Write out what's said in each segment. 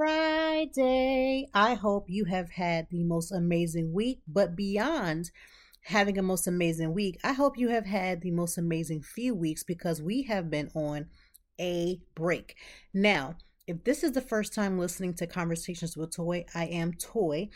Friday. I hope you have had the most amazing week, but beyond having a most amazing week, I hope you have had the most amazing few weeks because we have been on a break. Now, if this is the first time listening to Conversations with Toi, I am Toi,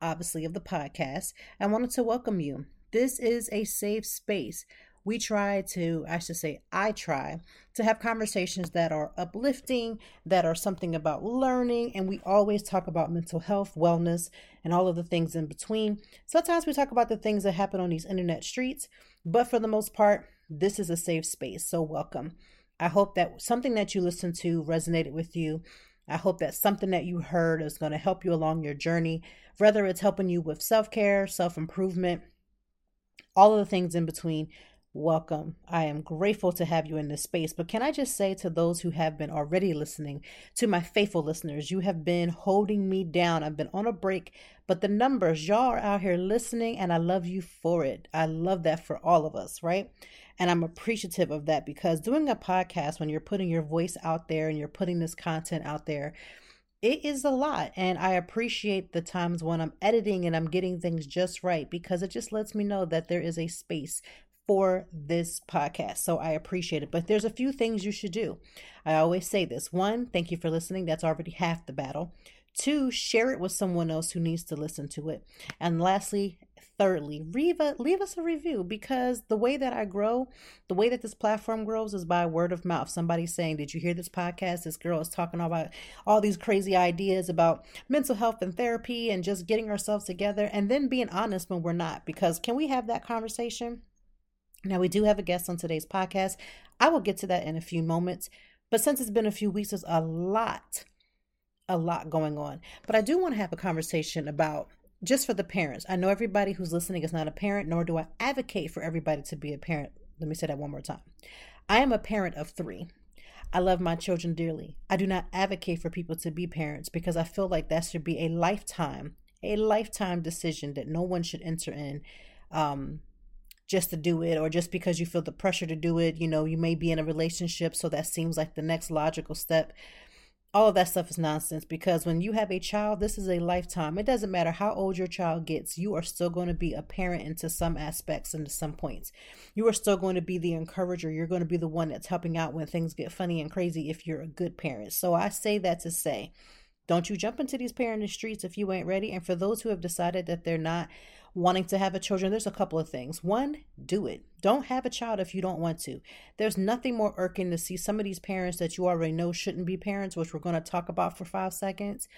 obviously of the podcast. I wanted to welcome you. This is a safe space we try to, I should say, I try to have conversations that are uplifting, that are something about learning, and we always talk about mental health, wellness, and all of the things in between. Sometimes we talk about the things that happen on these internet streets, but for the most part, this is a safe space. So, welcome. I hope that something that you listened to resonated with you. I hope that something that you heard is going to help you along your journey, whether it's helping you with self care, self improvement, all of the things in between welcome. I am grateful to have you in this space. But can I just say to those who have been already listening, to my faithful listeners, you have been holding me down. I've been on a break, but the numbers, y'all are out here listening, and I love you for it. I love that for all of us, right? And I'm appreciative of that because doing a podcast, when you're putting your voice out there and you're putting this content out there, it is a lot and i appreciate the times when i'm editing and i'm getting things just right because it just lets me know that there is a space for this podcast. So I appreciate it. But there's a few things you should do. I always say this one, thank you for listening. That's already half the battle. Two, share it with someone else who needs to listen to it. And lastly, thirdly, leave, a, leave us a review because the way that I grow, the way that this platform grows is by word of mouth. Somebody saying, Did you hear this podcast? This girl is talking about all these crazy ideas about mental health and therapy and just getting ourselves together and then being honest when we're not. Because can we have that conversation? Now, we do have a guest on today's podcast. I will get to that in a few moments. But since it's been a few weeks, there's a lot, a lot going on. But I do want to have a conversation about just for the parents. I know everybody who's listening is not a parent, nor do I advocate for everybody to be a parent. Let me say that one more time. I am a parent of three. I love my children dearly. I do not advocate for people to be parents because I feel like that should be a lifetime, a lifetime decision that no one should enter in um, just to do it or just because you feel the pressure to do it. You know, you may be in a relationship, so that seems like the next logical step. All of that stuff is nonsense because when you have a child, this is a lifetime. It doesn't matter how old your child gets, you are still going to be a parent into some aspects and to some points. You are still going to be the encourager. You're going to be the one that's helping out when things get funny and crazy if you're a good parent. So I say that to say, don't you jump into these parenting streets if you ain't ready. And for those who have decided that they're not, wanting to have a children, there's a couple of things. One, do it. Don't have a child if you don't want to. There's nothing more irking to see some of these parents that you already know shouldn't be parents, which we're going to talk about for five seconds.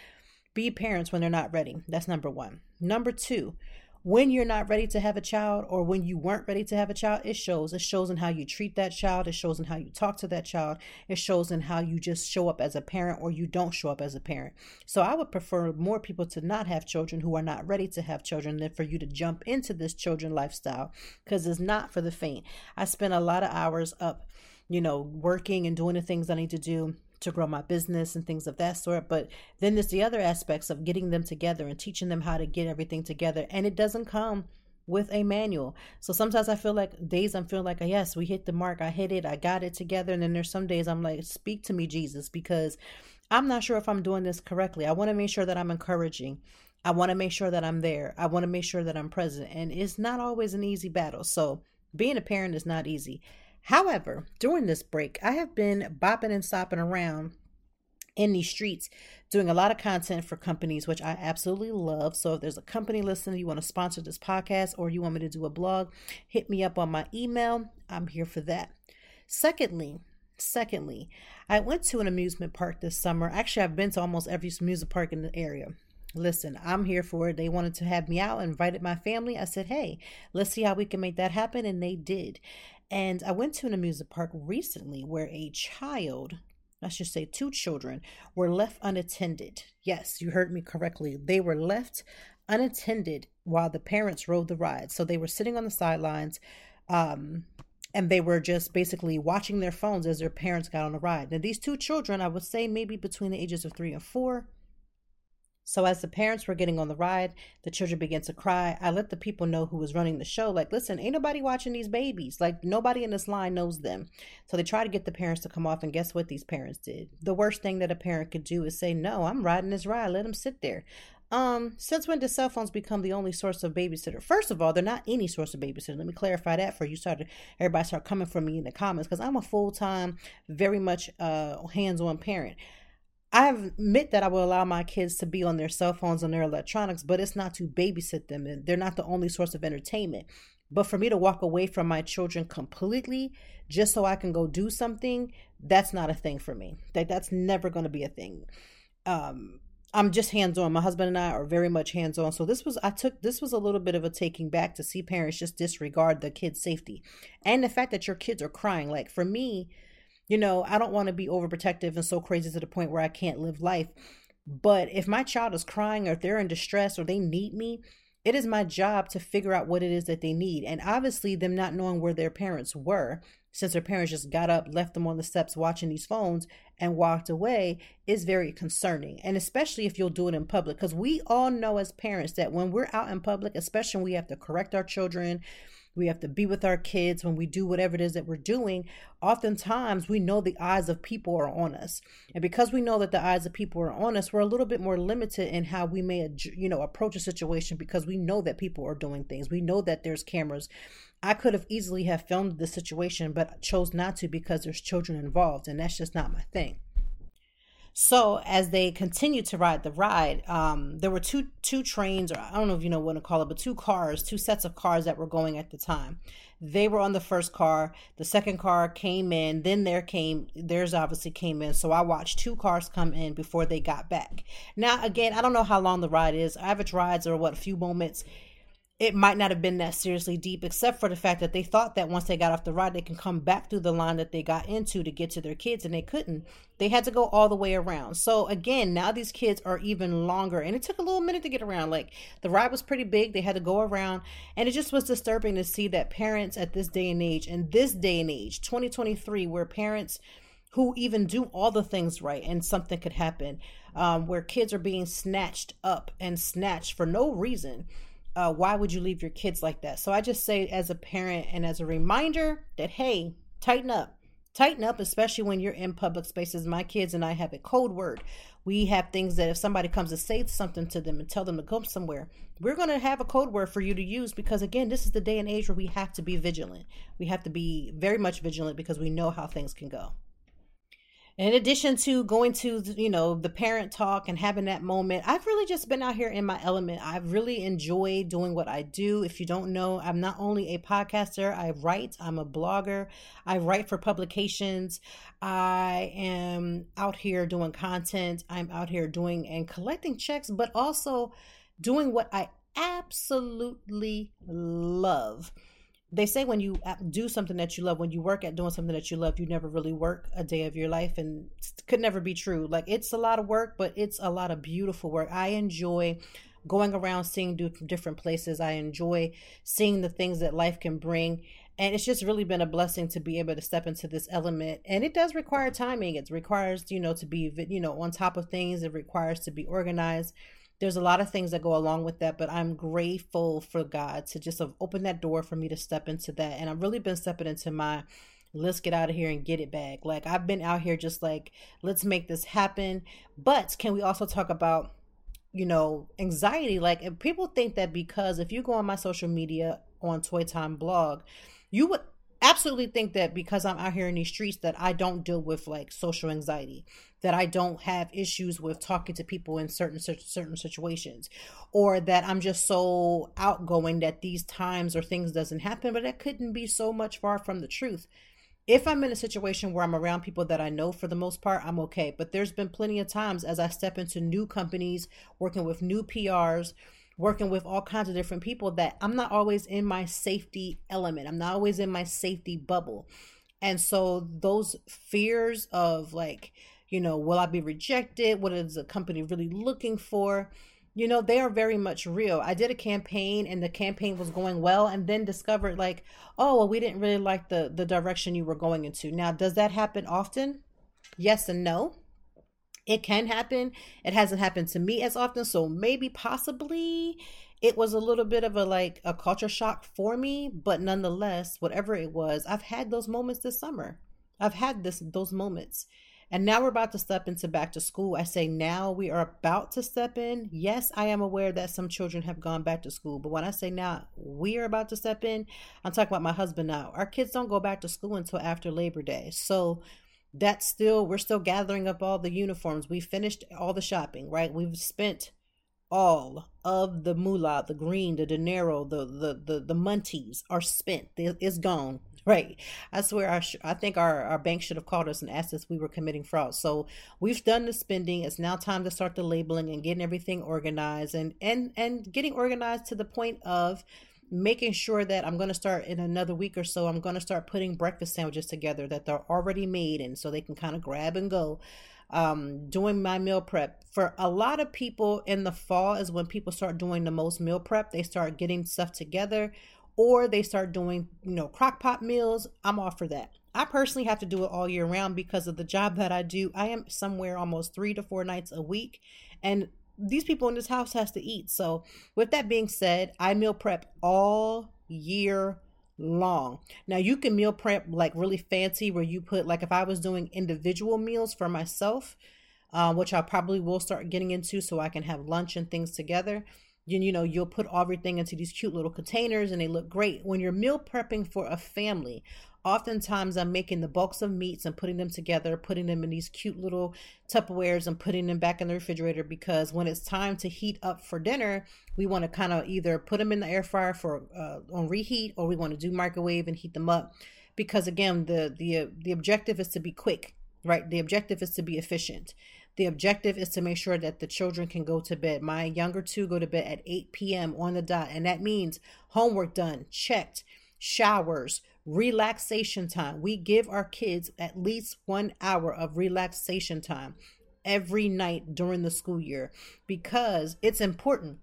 Be parents when they're not ready. That's number one. Number two, when you're not ready to have a child or when you weren't ready to have a child, it shows. It shows in how you treat that child. It shows in how you talk to that child. It shows in how you just show up as a parent or you don't show up as a parent. So I would prefer more people to not have children who are not ready to have children than for you to jump into this children lifestyle because it's not for the faint. I spend a lot of hours up, you know, working and doing the things I need to do to grow my business and things of that sort. But then there's the other aspects of getting them together and teaching them how to get everything together. And it doesn't come with a manual. So sometimes I feel like days I'm feeling like, yes, we hit the mark. I hit it. I got it together. And then there's some days I'm like, speak to me, Jesus, because I'm not sure if I'm doing this correctly. I want to make sure that I'm encouraging. I want to make sure that I'm there. I want to make sure that I'm present. And it's not always an easy battle. So being a parent is not easy. However, during this break, I have been bopping and sopping around in these streets doing a lot of content for companies which i absolutely love. So if there's a company listening you want to sponsor this podcast or you want me to do a blog hit me up on my email. I'm here for that. Secondly secondly i went to an amusement park this summer. Actually i've been to almost every amusement park in the area. Listen i'm here for it. They wanted to have me out invited my family. I said hey let's see how we can make that happen and they did And I went to an amusement park recently where a child, let's just say two children, were left unattended. Yes, you heard me correctly. They were left unattended while the parents rode the ride. So they were sitting on the sidelines. Um, and they were just basically watching their phones as their parents got on the ride. Now, these two children, I would say maybe between the ages of three and four, so as the parents were getting on the ride, the children began to cry. I let the people know who was running the show, like, listen, ain't nobody watching these babies. Like nobody in this line knows them. So they tried to get the parents to come off, and guess what these parents did? The worst thing that a parent could do is say, No, I'm riding this ride. Let them sit there. Um, since when did cell phones become the only source of babysitter? First of all, they're not any source of babysitter. Let me clarify that for you. Started everybody start coming for me in the comments because I'm a full time, very much uh hands on parent. I admit that I will allow my kids to be on their cell phones and their electronics, but it's not to babysit them. And they're not the only source of entertainment. But for me to walk away from my children completely just so I can go do something, that's not a thing for me. That that's never going to be a thing. Um, I'm just hands on. My husband and I are very much hands on. So this was I took this was a little bit of a taking back to see parents just disregard the kids' safety and the fact that your kids are crying. Like for me, you know, I don't want to be overprotective and so crazy to the point where I can't live life. But if my child is crying or if they're in distress or they need me, it is my job to figure out what it is that they need. And obviously, them not knowing where their parents were, since their parents just got up, left them on the steps watching these phones, and walked away, is very concerning. And especially if you'll do it in public, because we all know as parents that when we're out in public, especially when we have to correct our children, we have to be with our kids when we do whatever it is that we're doing. Oftentimes we know the eyes of people are on us. And because we know that the eyes of people are on us we're a little bit more limited in how we may you know approach a situation because we know that people are doing things. We know that there's cameras. I could have easily have filmed the situation but chose not to because there's children involved and that's just not my thing so as they continued to ride the ride, um, there were two two trains, or I don't know if you know what to call it, but two cars, two sets of cars that were going at the time. They were on the first car. The second car came in. Then there came theirs obviously came in. So I watched two cars come in before they got back. Now again, I don't know how long the ride is. Average rides are what a few moments it might not have been that seriously deep, except for the fact that they thought that once they got off the ride, they can come back through the line that they got into to get to their kids, and they couldn't. They had to go all the way around. So, again, now these kids are even longer, and it took a little minute to get around. Like, the ride was pretty big, they had to go around, and it just was disturbing to see that parents at this day and age, and this day and age, 2023, where parents who even do all the things right and something could happen, um, where kids are being snatched up and snatched for no reason uh, why would you leave your kids like that? So I just say, as a parent and as a reminder, that hey, tighten up. Tighten up, especially when you're in public spaces. My kids and I have a code word. We have things that if somebody comes to say something to them and tell them to go somewhere, we're going to have a code word for you to use because, again, this is the day and age where we have to be vigilant. We have to be very much vigilant because we know how things can go in addition to going to you know the parent talk and having that moment i've really just been out here in my element. I've really enjoyed doing what i do. If you don't know i'm not only a podcaster i write i'm a blogger i write for publications. I am out here doing content i'm out here doing and collecting checks but also doing what i absolutely love they say when you do something that you love, when you work at doing something that you love, you never really work a day of your life, and could never be true. Like it's a lot of work, but it's a lot of beautiful work. I enjoy going around seeing different places. I enjoy seeing the things that life can bring. And it's just really been a blessing to be able to step into this element. And it does require timing. It requires, you know, to be, you know, on top of things. It requires to be organized there's a lot of things that go along with that, but I'm grateful for God to just have opened that door for me to step into that. And I've really been stepping into my let's get out of here and get it back. Like I've been out here just like, let's make this happen. But can we also talk about, you know, anxiety? Like if people think that because if you go on my social media on Toi Time blog, you would absolutely think that because I'm out here in these streets that I don't deal with like social anxiety, that I don't have issues with talking to people in certain certain situations, or that I'm just so outgoing that these times or things doesn't happen. But that couldn't be so much far from the truth. If I'm in a situation where I'm around people that I know for the most part, I'm okay. But there's been plenty of times as I step into new companies, working with new PRs working with all kinds of different people that I'm not always in my safety element. I'm not always in my safety bubble. And so those fears of like, you know, will I be rejected? What is the company really looking for? You know, they are very much real. I did a campaign and the campaign was going well and then discovered like, oh, well, we didn't really like the the direction you were going into. Now, does that happen often? Yes and no it can happen. It hasn't happened to me as often, so maybe possibly it was a little bit of a like a culture shock for me, but nonetheless, whatever it was, I've had those moments this summer. I've had this those moments. And now we're about to step into back to school. I say now we are about to step in. Yes, I am aware that some children have gone back to school, but when I say now we are about to step in, I'm talking about my husband now. Our kids don't go back to school until after Labor Day. So that's still we're still gathering up all the uniforms we finished all the shopping right we've spent all of the moolah the green the dinero the the the, the munties are spent it's gone right i swear i, sh- I think our, our bank should have called us and asked us we were committing fraud so we've done the spending it's now time to start the labeling and getting everything organized and and and getting organized to the point of making sure that I'm going to start in another week or so. I'm going to start putting breakfast sandwiches together that they're already made and so they can kind of grab and go. Um, doing my meal prep for a lot of people in the fall is when people start doing the most meal prep. They start getting stuff together or they start doing, you know, crock pot meals. I'm all for that. I personally have to do it all year round because of the job that I do. I am somewhere almost three to four nights a week. And these people in this house has to eat. So with that being said, I meal prep all year long. Now you can meal prep like really fancy where you put like if I was doing individual meals for myself, uh, which I probably will start getting into so I can have lunch and things together. You, you know, you'll put everything into these cute little containers and they look great. When you're meal prepping for a family, oftentimes I'm making the bulks of meats and putting them together, putting them in these cute little Tupperwares and putting them back in the refrigerator because when it's time to heat up for dinner, we want to kind of either put them in the air fryer for uh, on reheat or we want to do microwave and heat them up because again the the the objective is to be quick, right? The objective is to be efficient. The objective is to make sure that the children can go to bed. My younger two go to bed at 8 p.m. on the dot, and that means homework done, checked, showers, relaxation time. We give our kids at least one hour of relaxation time every night during the school year because it's important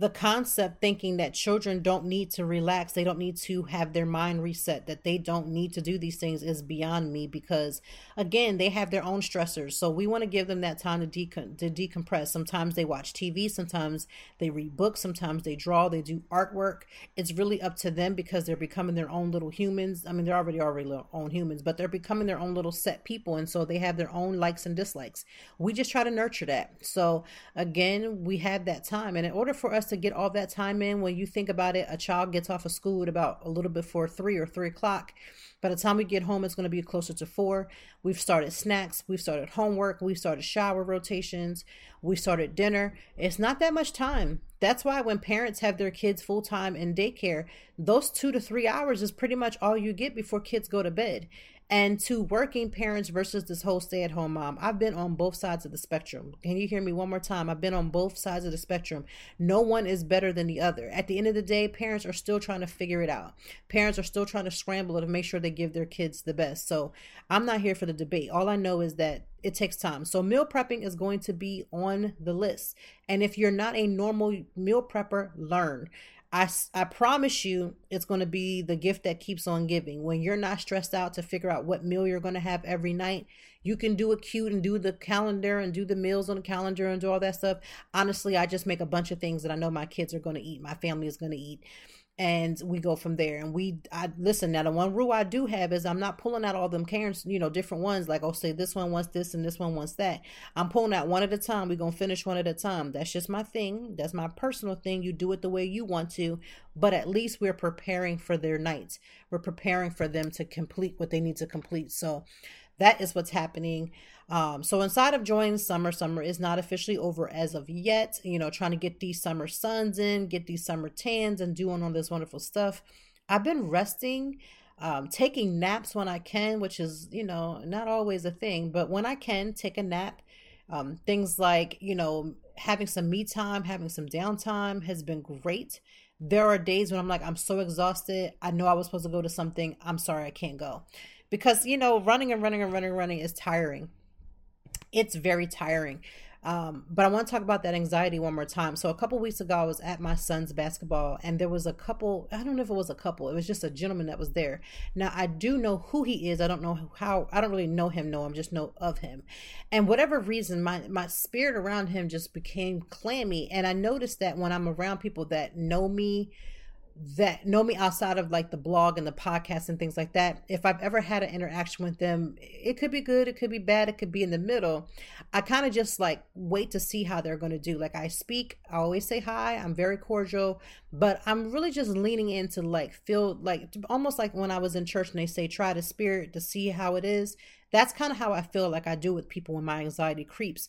the concept thinking that children don't need to relax, they don't need to have their mind reset, that they don't need to do these things is beyond me because again, they have their own stressors. So we want to give them that time to, decom- to decompress. Sometimes they watch TV, sometimes they read books, sometimes they draw, they do artwork. It's really up to them because they're becoming their own little humans. I mean, they're already already own humans, but they're becoming their own little set people and so they have their own likes and dislikes. We just try to nurture that. So again, we have that time and in order for us to get all that time in. When you think about it, a child gets off of school at about a little before three or three o'clock. By the time we get home, it's going to be closer to four. We've started snacks, we've started homework, we've started shower rotations, we started dinner. It's not that much time. That's why when parents have their kids full time in daycare, those two to three hours is pretty much all you get before kids go to bed and to working parents versus this whole stay at home mom. I've been on both sides of the spectrum. Can you hear me one more time? I've been on both sides of the spectrum. No one is better than the other. At the end of the day, parents are still trying to figure it out. Parents are still trying to scramble to make sure they give their kids the best. So I'm not here for the debate. All I know is that it takes time. So meal prepping is going to be on the list. And if you're not a normal meal prepper, learn. I, I promise you it's going to be the gift that keeps on giving. When you're not stressed out to figure out what meal you're going to have every night, you can do a cute and do the calendar and do the meals on the calendar and do all that stuff. Honestly, I just make a bunch of things that I know my kids are going to eat, my family is going to eat and we go from there. And we, I listen. Now, the one rule I do have is I'm not pulling out all them Karens, you know, different ones. Like, oh, say this one wants this and this one wants that. I'm pulling out one at a time. We're gonna finish one at a time. That's just my thing. That's my personal thing. You do it the way you want to, but at least we're preparing for their nights. We're preparing for them to complete what they need to complete. So that is what's happening. Um, so inside of joining summer, summer is not officially over as of yet. You know, trying to get these summer suns in, get these summer tans, and doing all this wonderful stuff. I've been resting, um, taking naps when I can, which is you know not always a thing, but when I can take a nap. Um, things like, you know, having some me time, having some downtime has been great. There are days when I'm like, I'm so exhausted. I know I was supposed to go to something. I'm sorry, I can't go. Because, you know, running and running and running and running is tiring. It's very tiring. Um, but I want to talk about that anxiety one more time. So a couple weeks ago, I was at my son's basketball, and there was a couple. I don't know if it was a couple. It was just a gentleman that was there. Now I do know who he is. I don't know how. I don't really know him. No, I'm just know of him. And whatever reason, my my spirit around him just became clammy, and I noticed that when I'm around people that know me that know me outside of like the blog and the podcast and things like that, if I've ever had an interaction with them, it could be good, it could be bad, it could be in the middle. I kind of just like wait to see how they're going to do. Like I speak, I always say hi, I'm very cordial, but I'm really just leaning into like feel like almost like when I was in church and they say try the spirit to see how it is. That's kind of how I feel like I do with people when my anxiety creeps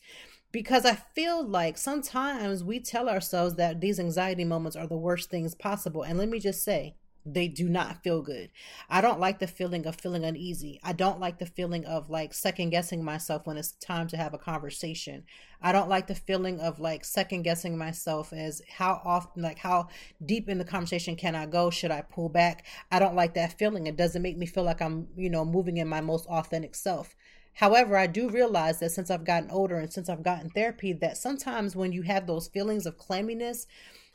because I feel like sometimes we tell ourselves that these anxiety moments are the worst things possible. And let me just say, they do not feel good. I don't like the feeling of feeling uneasy. I don't like the feeling of like second guessing myself when it's time to have a conversation. I don't like the feeling of like second guessing myself as how often, like how deep in the conversation can I go? Should I pull back? I don't like that feeling. It doesn't make me feel like I'm, you know, moving in my most authentic self. However, I do realize that since I've gotten older and since I've gotten therapy, that sometimes when you have those feelings of clamminess,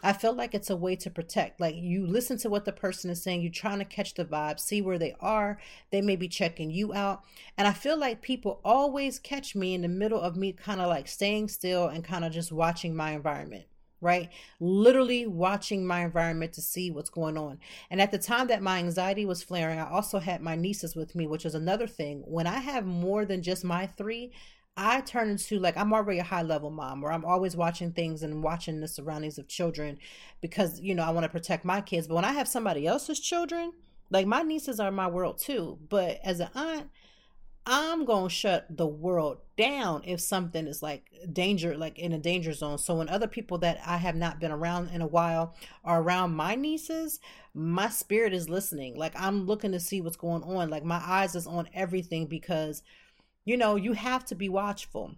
I feel like it's a way to protect. Like you listen to what the person is saying, you're trying to catch the vibe, see where they are. They may be checking you out. And I feel like people always catch me in the middle of me kind of like staying still and kind of just watching my environment right? Literally watching my environment to see what's going on. And at the time that my anxiety was flaring, I also had my nieces with me, which is another thing. When I have more than just my three, I turn into like I'm already a high level mom where I'm always watching things and watching the surroundings of children because you know I want to protect my kids. But when I have somebody else's children, like my nieces are my world too. But as an aunt, I'm to shut the world down if something is like danger, like in a danger zone. So when other people that I have not been around in a while are around my nieces, my spirit is listening. Like I'm looking to see what's going on. Like my eyes is on everything because, you know, you have to be watchful.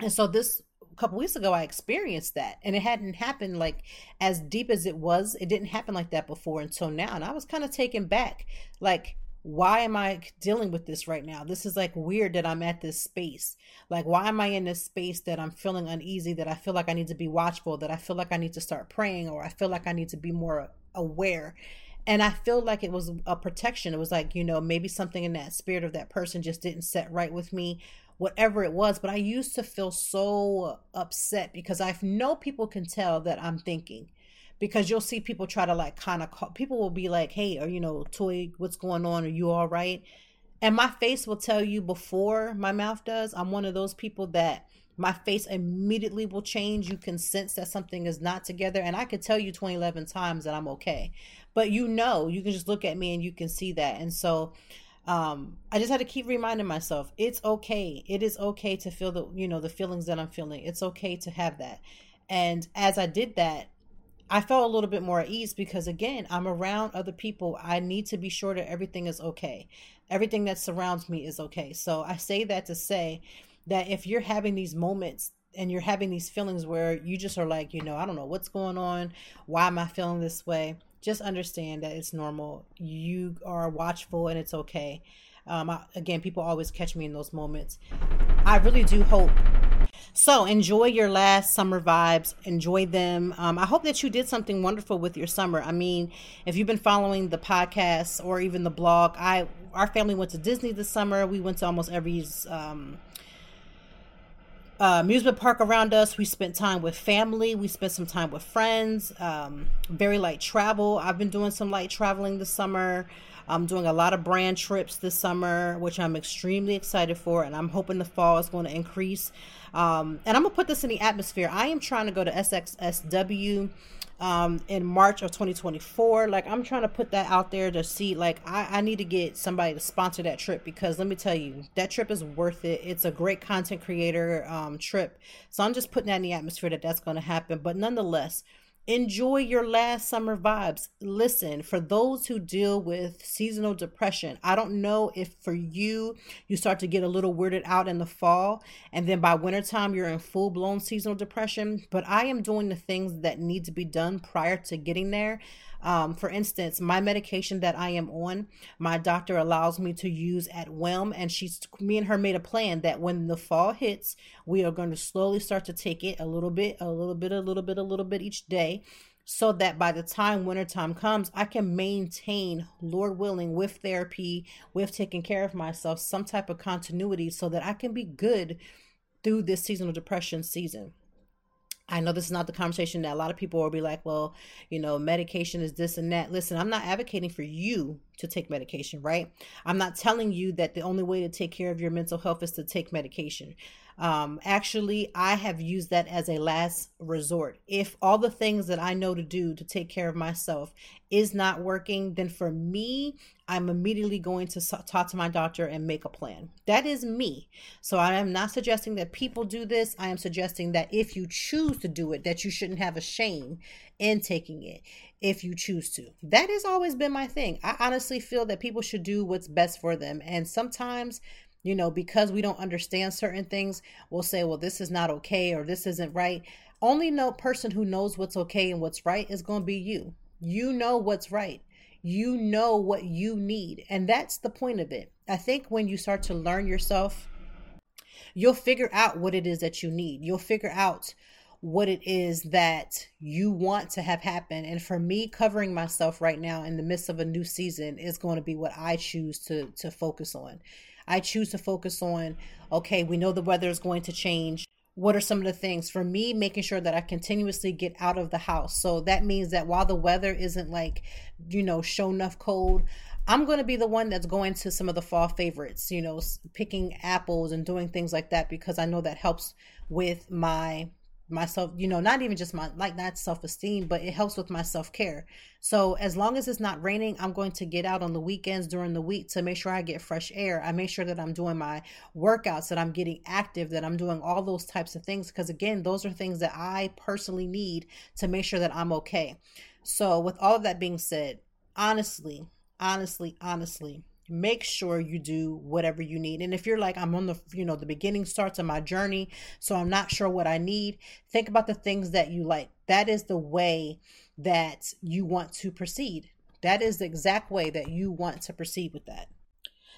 And so this couple weeks ago I experienced that and it hadn't happened like as deep as it was. It didn't happen like that before until now. And I was kind of taken back. Like why am I dealing with this right now? This is like weird that I'm at this space. Like, why am I in this space that I'm feeling uneasy, that I feel like I need to be watchful, that I feel like I need to start praying, or I feel like I need to be more aware? And I feel like it was a protection. It was like, you know, maybe something in that spirit of that person just didn't set right with me, whatever it was. But I used to feel so upset because I know people can tell that I'm thinking because you'll see people try to like kind of call people will be like hey or you know toi what's going on? Are you all right? And my face will tell you before my mouth does i'm one of those people that my face immediately will change. You can sense that something is not together and i could tell you 2011 times that i'm okay. But you know you can just look at me and you can see that. And so um i just had to keep reminding myself it's okay. It is okay to feel the you know the feelings that i'm feeling. It's okay to have that. And as i did that I felt a little bit more at ease because again, I'm around other people. I need to be sure that everything is okay. Everything that surrounds me is okay. So I say that to say that if you're having these moments and you're having these feelings where you just are like, you know, I don't know what's going on, why am I feeling this way? Just understand that it's normal. You are watchful and it's okay. Um, I, again, people always catch me in those moments. I really do hope so enjoy your last summer vibes. Enjoy them. Um, I hope that you did something wonderful with your summer. I mean, if you've been following the podcast or even the blog, I our family went to Disney this summer. We went to almost every um, uh, amusement park around us. We spent time with family. We spent some time with friends. Um, very light travel. I've been doing some light traveling this summer. I'm doing a lot of brand trips this summer, which I'm extremely excited for, and I'm hoping the fall is going to increase. Um, and I'm gonna put this in the atmosphere. I am trying to go to SXSW um, in March of 2024. Like I'm trying to put that out there to see. Like I, I need to get somebody to sponsor that trip because let me tell you, that trip is worth it. It's a great content creator um, trip. So I'm just putting that in the atmosphere that that's going to happen. But nonetheless, Enjoy your last summer vibes. Listen, for those who deal with seasonal depression, I don't know if for you, you start to get a little weirded out in the fall, and then by wintertime, you're in full blown seasonal depression. But I am doing the things that need to be done prior to getting there. Um, for instance, my medication that I am on, my doctor allows me to use at whim, and she's me and her made a plan that when the fall hits, we are going to slowly start to take it a little bit, a little bit, a little bit, a little bit each day so that by the time wintertime comes, I can maintain, Lord willing, with therapy, with taking care of myself, some type of continuity so that I can be good through this seasonal depression season. I know this is not the conversation that a lot of people will be like, well, you know, medication is this and that. Listen, I'm not advocating for you to take medication, right? I'm not telling you that the only way to take care of your mental health is to take medication. Um, actually, I have used that as a last resort. If all the things that I know to do to take care of myself is not working, then for me, I'm immediately going to talk to my doctor and make a plan. That is me. So I am not suggesting that people do this. I am suggesting that if you choose to do it, that you shouldn't have a shame in taking it if you choose to. That has always been my thing. I honestly feel that people should do what's best for them. And sometimes you know, because we don't understand certain things, we'll say, well, this is not okay or this isn't right. Only no person who knows what's okay and what's right is going to be you. You know what's right. You know what you need. And that's the point of it. I think when you start to learn yourself, you'll figure out what it is that you need. You'll figure out what it is that you want to have happen. And for me, covering myself right now in the midst of a new season is going to be what I choose to to focus on. I choose to focus on, okay, we know the weather is going to change. What are some of the things for me making sure that I continuously get out of the house? So that means that while the weather isn't like, you know, show enough cold, I'm going to be the one that's going to some of the fall favorites, you know, picking apples and doing things like that because I know that helps with my myself you know not even just my like not self-esteem but it helps with my self-care. So as long as it's not raining i'm going to get out on the weekends during the week to make sure i get fresh air. I make sure that i'm doing my workouts that i'm getting active that i'm doing all those types of things because again those are things that i personally need to make sure that i'm okay. So with all of that being said honestly honestly honestly make sure you do whatever you need. And if you're like i'm on the you know the beginning starts of my journey so i'm not sure what i need think about the things that you like. That is the way that you want to proceed. That is the exact way that you want to proceed with that.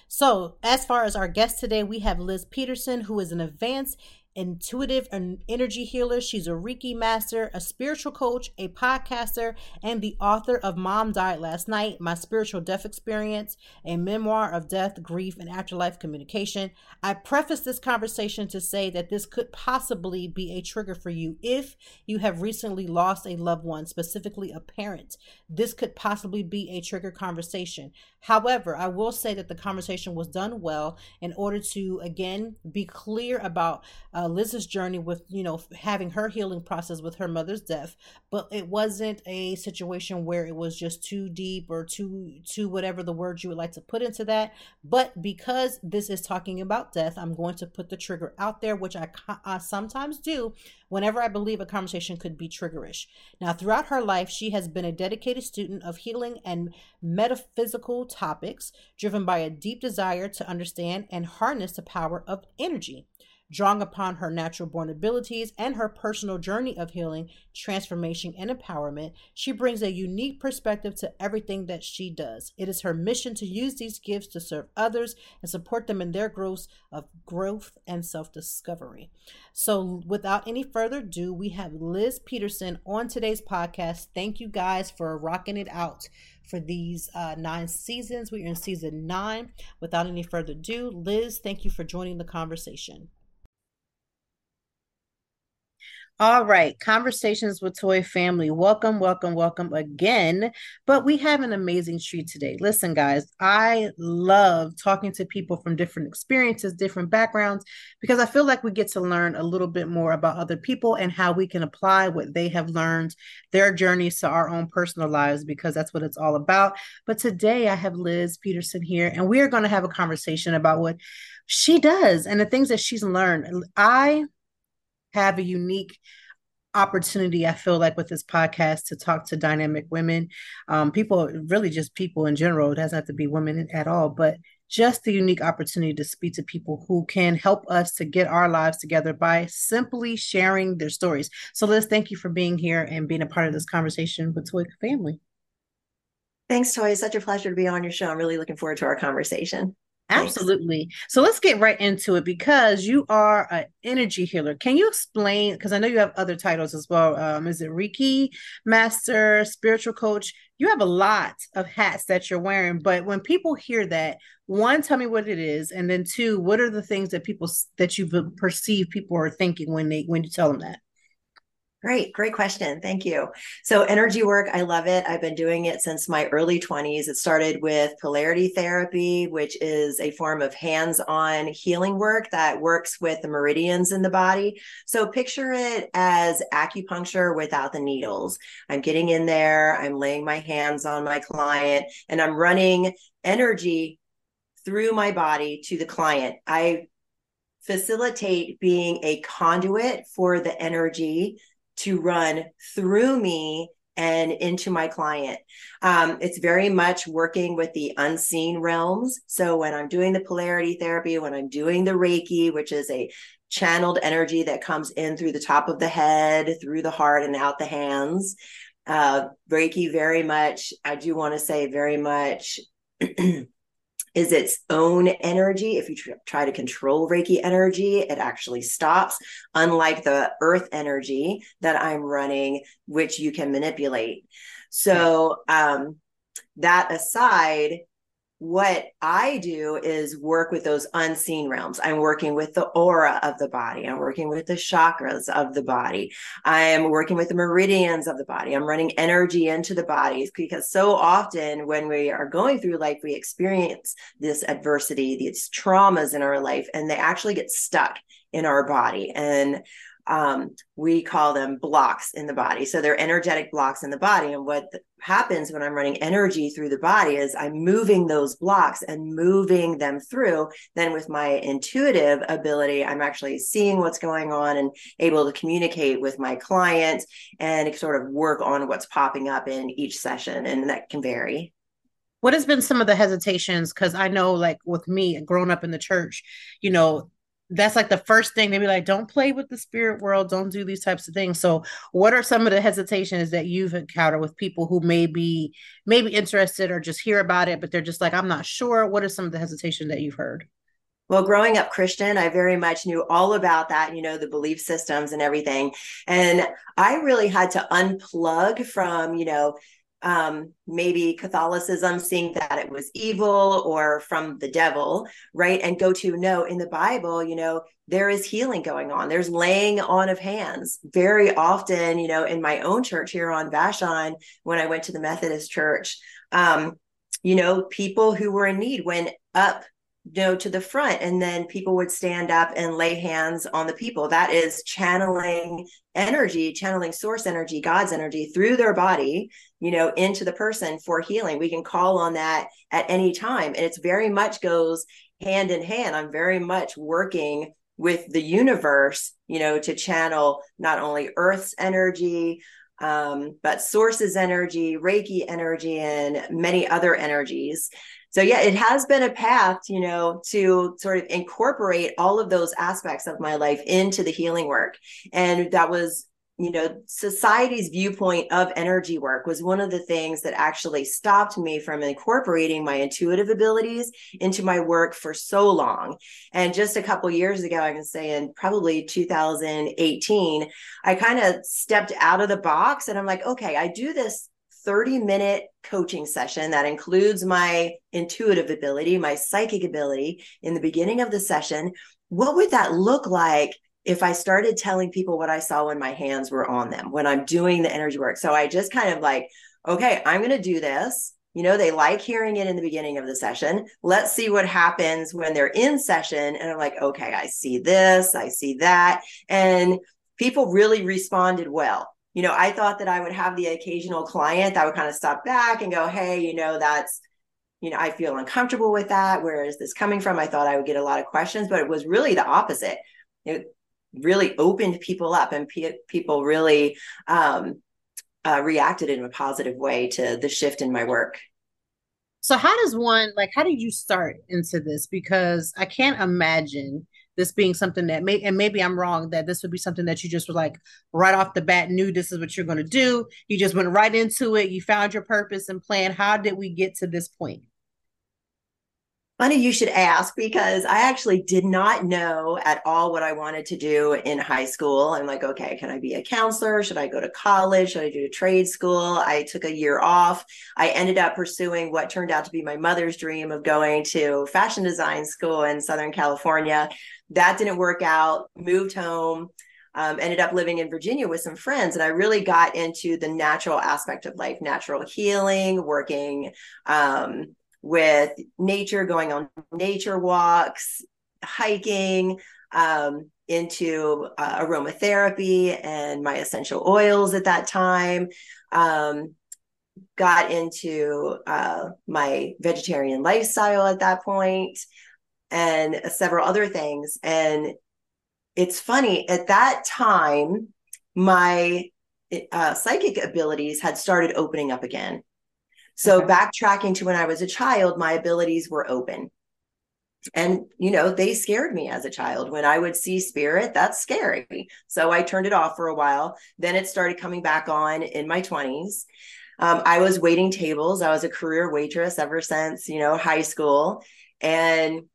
So, as far as our guest today, we have Liz Peterson, who is an advanced intuitive and energy healer. She's a Reiki master, a spiritual coach, a podcaster, and the author of Mom Died Last Night My Spiritual Death Experience, a memoir of death, grief, and afterlife communication. I preface this conversation to say that this could possibly be a trigger for you if you have recently lost a loved one, specifically a parent. This could possibly be a trigger conversation. However, I will say that the conversation was done well in order to, again, be clear about. Uh, Uh, Liz's journey with, you know, having her healing process with her mother's death, but it wasn't a situation where it was just too deep or too, too whatever the word you would like to put into that. But because this is talking about death, I'm going to put the trigger out there, which I, I sometimes do whenever I believe a conversation could be triggerish. Now, throughout her life, she has been a dedicated student of healing and metaphysical topics, driven by a deep desire to understand and harness the power of energy. Drawing upon her natural born abilities and her personal journey of healing, transformation, and empowerment, she brings a unique perspective to everything that she does. It is her mission to use these gifts to serve others and support them in their growth of growth and self-discovery. So, without any further ado, we have Liz Peterson on today's podcast. Thank you guys for rocking it out for these uh, nine seasons. We are in season nine. Without any further ado, Liz, thank you for joining the conversation. All right, conversations with Toi Family. Welcome, welcome, welcome again. But we have an amazing treat today. Listen, guys, I love talking to people from different experiences, different backgrounds, because I feel like we get to learn a little bit more about other people and how we can apply what they have learned, their journeys to our own personal lives, because that's what it's all about. But today I have Liz Peterson here, and we are going to have a conversation about what she does and the things that she's learned. I have a unique opportunity i feel like with this podcast to talk to dynamic women um, people really just people in general. It doesn't have to be women at all but just the unique opportunity to speak to people who can help us to get our lives together by simply sharing their stories. So liz thank you for being here and being a part of this conversation with toi family. Thanks toi. It's such a pleasure to be on your show. I'm really looking forward to our conversation Absolutely. So let's get right into it because you are an energy healer. Can you explain? Because I know you have other titles as well. Um, is it Reiki Master, Spiritual Coach? You have a lot of hats that you're wearing. But when people hear that, one, tell me what it is, and then two, what are the things that people that you perceive people are thinking when they when you tell them that? Great, great question. Thank you. So, energy work, I love it. I've been doing it since my early 20s. It started with polarity therapy, which is a form of hands on healing work that works with the meridians in the body. So, picture it as acupuncture without the needles. I'm getting in there, I'm laying my hands on my client, and I'm running energy through my body to the client. I facilitate being a conduit for the energy to run through me and into my client. Um, it's very much working with the unseen realms. So when I'm doing the polarity therapy, when I'm doing the Reiki, which is a channeled energy that comes in through the top of the head, through the heart, and out the hands. Uh, Reiki, very much, I do want to say, very much is its own energy. If you tr- try to control Reiki energy, it actually stops, unlike the earth energy that I'm running, which you can manipulate. So, um, that aside, what I do is work with those unseen realms. I'm working with the aura of the body. I'm working with the chakras of the body. I am working with the meridians of the body. I'm running energy into the bodies because so often when we are going through life, we experience this adversity, these traumas in our life, and they actually get stuck in our body. And um, we call them blocks in the body. So they're energetic blocks in the body. And what happens when I'm running energy through the body is I'm moving those blocks and moving them through. Then, with my intuitive ability, I'm actually seeing what's going on and able to communicate with my client and sort of work on what's popping up in each session. And that can vary what has been some of the hesitations because i know like with me growing up in the church you know that's like the first thing. They be like don't play with the spirit world. Don't do these types of things. So what are some of the hesitations that you've encountered with people who may be maybe interested or just hear about it but they're just like i'm not sure. What are some of the hesitation that you've heard? Well growing up christian i very much knew all about that you know the belief systems and everything. And i really had to unplug from you know um, maybe Catholicism seeing that it was evil or from the devil, right? And go to no, in the Bible, you know, there is healing going on. There's laying on of hands. Very often, you know, in my own church here on Vashon, when I went to the Methodist church, um, you know, people who were in need went up you know to the front and then people would stand up and lay hands on the people. That is channeling energy channeling source energy god's energy through their body you know into the person for healing. We can call on that at any time and it's very much goes hand in hand. I'm very much working with the universe you know to channel not only earth's energy um, but sources energy reiki energy and many other energies so yeah it has been a path you know to sort of incorporate all of those aspects of my life into the healing work. And that was you know society's viewpoint of energy work was one of the things that actually stopped me from incorporating my intuitive abilities into my work for so long. And just a couple years ago i can say in probably 2018 i kind of stepped out of the box and i'm like okay i do this 30 minute coaching session that includes my intuitive ability, my psychic ability in the beginning of the session. What would that look like if I started telling people what I saw when my hands were on them, when I'm doing the energy work? So I just kind of like, okay, I'm going to do this. You know, they like hearing it in the beginning of the session. Let's see what happens when they're in session. And I'm like, okay, I see this, I see that. And people really responded well you know, I thought that I would have the occasional client that would kind of stop back and go, hey, you know, that's, you know, I feel uncomfortable with that. Where is this coming from? I thought I would get a lot of questions, but it was really the opposite. It, really opened people up and pe- people really um, uh, reacted in a positive way to the shift in my work. So how does one like how did you start into this? Because I can't imagine this being something that may and maybe I'm wrong that this would be something that you just was like right off the bat knew this is what you're going to do. You just went right into it. You found your purpose and plan. How did we get to this point? Funny you should ask because I actually did not know at all what I wanted to do in high school. I'm like, okay, can I be a counselor? Should I go to college? Should I do a trade school? I took a year off. I ended up pursuing what turned out to be my mother's dream of going to fashion design school in Southern California. That didn't work out, moved home. Um, ended up living in Virginia with some friends, and I really got into the natural aspect of life, natural healing, working um, with nature, going on nature walks, hiking, um, into uh, aromatherapy and my essential oils at that time. Um, got into uh, my vegetarian lifestyle at that point and several other things. And it's funny, at that time, my uh, psychic abilities had started opening up again. So okay. backtracking to when I was a child, my abilities were open. And, you know, they scared me as a child. When I would see spirit, that's scary. So I turned it off for a while. Then it started coming back on in my 20s. Um, I was waiting tables. I was a career waitress ever since, you know, high school. And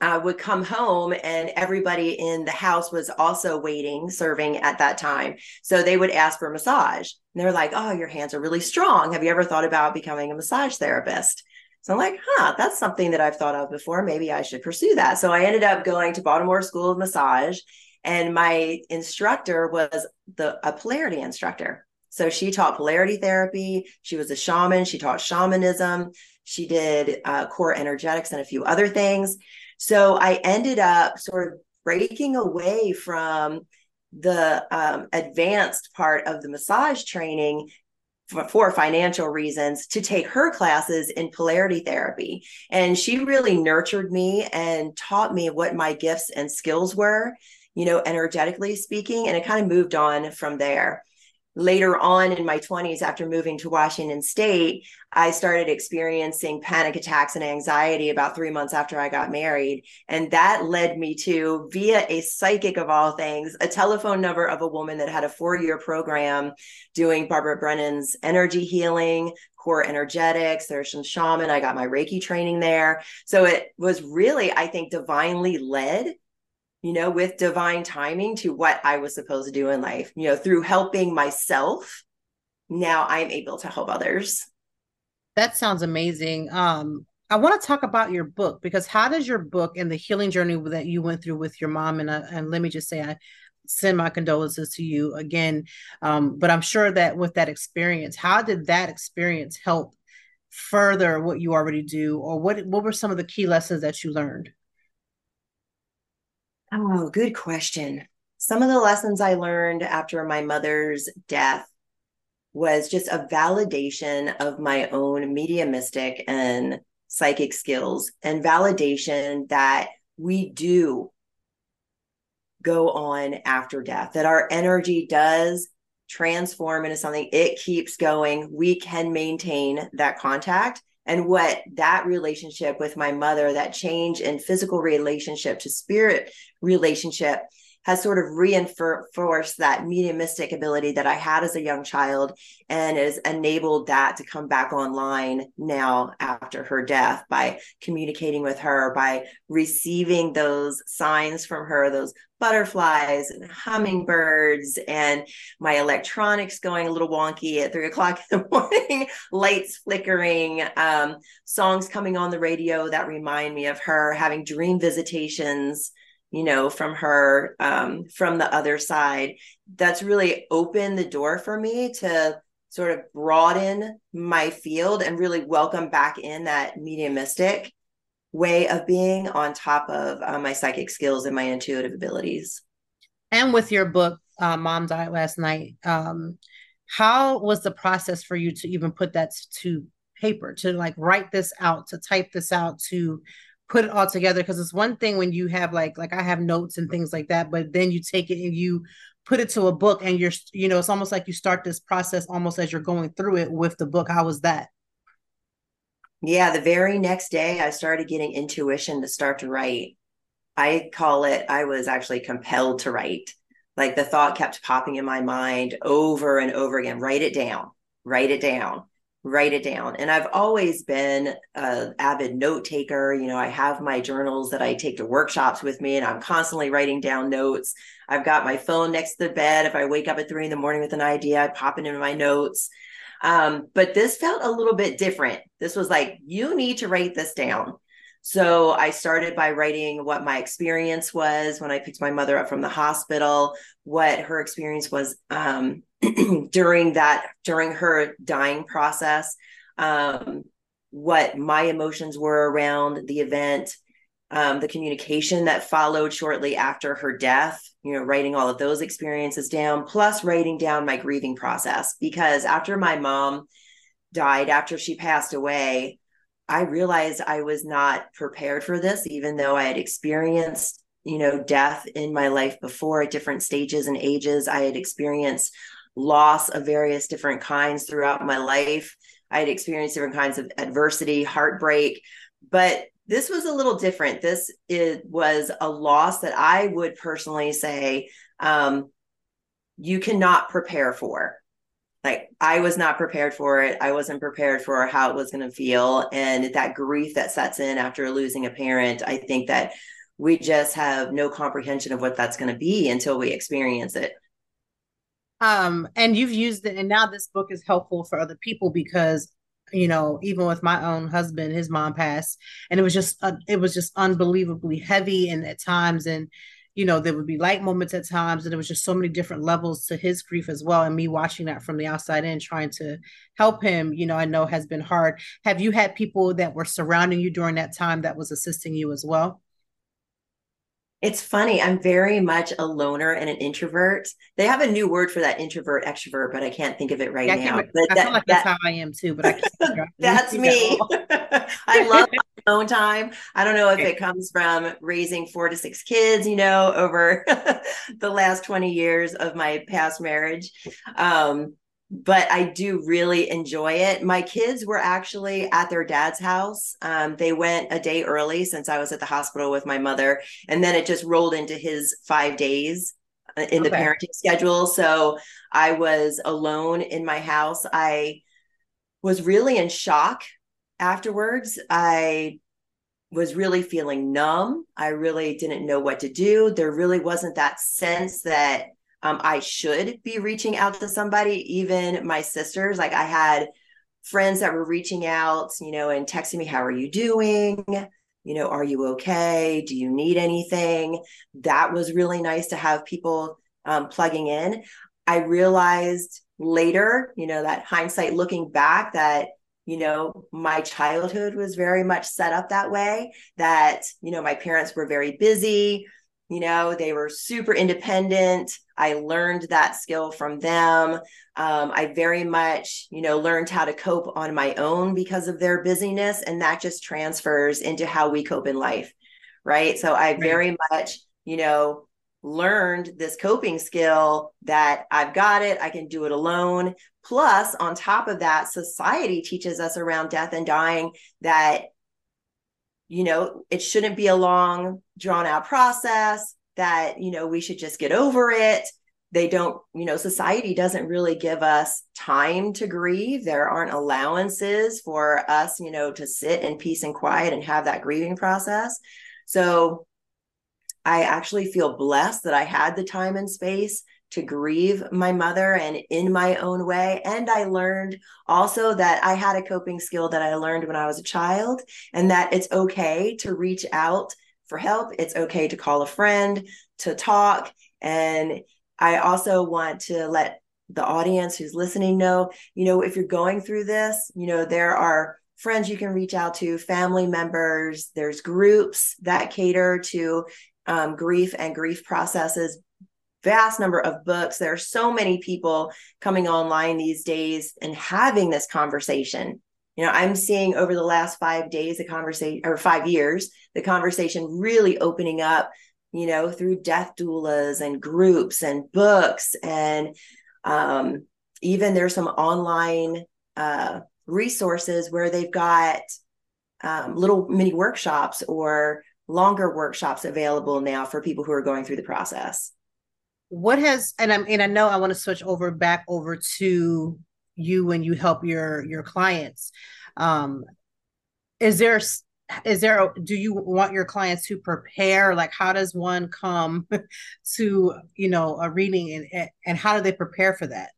I would come home and everybody in the house was also waiting, serving at that time. So they would ask for massage. And they're like, Oh, your hands are really strong. Have you ever thought about becoming a massage therapist? So I'm like, huh, that's something that I've thought of before. Maybe I should pursue that. So I ended up going to Baltimore School of Massage, and my instructor was the a polarity instructor. So she taught polarity therapy. She was a shaman. She taught shamanism. She did uh, core energetics and a few other things. So I ended up sort of breaking away from the um, advanced part of the massage training for, for, financial reasons to take her classes in polarity therapy. And she really nurtured me and taught me what my gifts and skills were, you know, energetically speaking. And it kind of moved on from there later on in my 20s after moving to washington state i started experiencing panic attacks and anxiety about three months after i got married. And that led me to via a psychic of all things a telephone number of a woman that had a four-year program doing barbara brennan's energy healing core energetics. There's some shaman. I got my reiki training there. So it was really i think divinely led you know, with divine timing to what I was supposed to do in life, you know, through helping myself. Now I'm able to help others. That sounds amazing. Um, I want to talk about your book because how does your book and the healing journey that you went through with your mom and uh, and let me just say I send my condolences to you again. Um, but I'm sure that with that experience, how did that experience help further what you already do, or what what were some of the key lessons that you learned? Oh, good question. Some of the lessons I learned after my mother's death was just a validation of my own mediumistic and psychic skills and validation that we do go on after death, that our energy does transform into something, it keeps going. We can maintain that contact and what that relationship with my mother that change in physical relationship to spirit relationship has sort of reinforced that mediumistic ability that I had as a young child and has enabled that to come back online now after her death by communicating with her, by receiving those signs from her, those butterflies and hummingbirds and my electronics going a little wonky at three o'clock in the morning, lights flickering, um, songs coming on the radio that remind me of her, having dream visitations you know, from her um, from the other side. That's really opened the door for me to sort of broaden my field and really welcome back in that mediumistic way of being on top of uh, my psychic skills and my intuitive abilities. And with your book, uh, Mom Died Last Night, um, how was the process for you to even put that to paper, to like write this out, to type this out, to put it all together because it's one thing when you have like like I have notes and things like that, but then you take it and you put it to a book and you're you know it's almost like you start this process almost as you're going through it with the book. How was that? Yeah, the very next day I started getting intuition to start to write. I call it I was actually compelled to write. Like the thought kept popping in my mind over and over again. Write it down. Write it down write it down. And I've always been an avid note taker. You know, I have my journals that I take to workshops with me, and I'm constantly writing down notes. I've got my phone next to the bed. If I wake up at three in the morning with an idea, I pop it into my notes. Um, but this felt a little bit different. This was like, you need to write this down. So I started by writing what my experience was when I picked my mother up from the hospital, what her experience was um, during that during her dying process um, what my emotions were around the event um, the communication that followed shortly after her death you know writing all of those experiences down plus writing down my grieving process. Because after my mom died after she passed away i realized i was not prepared for this even though i had experienced you know death in my life before at different stages and ages. I had experienced loss of various different kinds throughout my life. I had experienced different kinds of adversity, heartbreak, but this was a little different. This it was a loss that I would personally say um, you cannot prepare for. Like I was not prepared for it. I wasn't prepared for how it was going to feel, and that grief that sets in after losing a parent. I think that we just have no comprehension of what that's going to be until we experience it um and you've used it and now this book is helpful for other people because you know even with my own husband his mom passed and it was just uh, it was just unbelievably heavy and at times and you know there would be light moments at times and there was just so many different levels to his grief as well and me watching that from the outside in trying to help him you know i know has been hard. Have you had people that were surrounding you during that time that was assisting you as well it's funny. I'm very much a loner and an introvert. They have a new word for that introvert extrovert, but I can't think of it right yeah, now. I, but I that, feel like that, that's how I am too, but I can't. that's me. I love my own time. I don't know if it comes from raising four to six kids, you know, over the last 20 years of my past marriage. Um, but I do really enjoy it. My kids were actually at their dad's house. Um, they went a day early since I was at the hospital with my mother, and then it just rolled into his five days uh, in okay. the parenting schedule. So I was alone in my house. I was really in shock afterwards. I was really feeling numb. I really didn't know what to do. There really wasn't that sense that um, I should be reaching out to somebody, even my sisters. Like I had friends that were reaching out, you know, and texting me, How are you doing? You know, are you okay? Do you need anything? That was really nice to have people um, plugging in. I realized later, you know, that hindsight looking back, that you know my childhood was very much set up that way that you know my parents were very busy you know they were super independent i learned that skill from them. Um, i very much you know learned how to cope on my own because of their busyness and that just transfers into how we cope in life right? So i very much you know learned this coping skill that i've got it i can do it alone. Plus on top of that society teaches us around death and dying that you know it shouldn't be a long drawn out process that you know we should just get over it. They don't you know society doesn't really give us time to grieve. There aren't allowances for us you know to sit in peace and quiet and have that grieving process. So i actually feel blessed that i had the time and space to grieve my mother and in my own way. And I learned also that I had a coping skill that I learned when I was a child, and that it's okay to reach out for help. It's okay to call a friend, to talk. And I also want to let the audience who's listening know, you know, if you're going through this, you know, there are friends you can reach out to, family members, there's groups that cater to um, grief and grief processes vast number of books. There are so many people coming online these days and having this conversation. You know, I'm seeing over the last five days, the conversation or five years, the conversation really opening up, you know, through death doulas and groups and books. And um, even there's some online uh, resources where they've got um, little mini workshops or longer workshops available now for people who are going through the process. What has and I'm and I know I want to switch over back over to you when you help your your clients. Um, is there is there do you want your clients to prepare like how does one come to you know a reading and and how do they prepare for that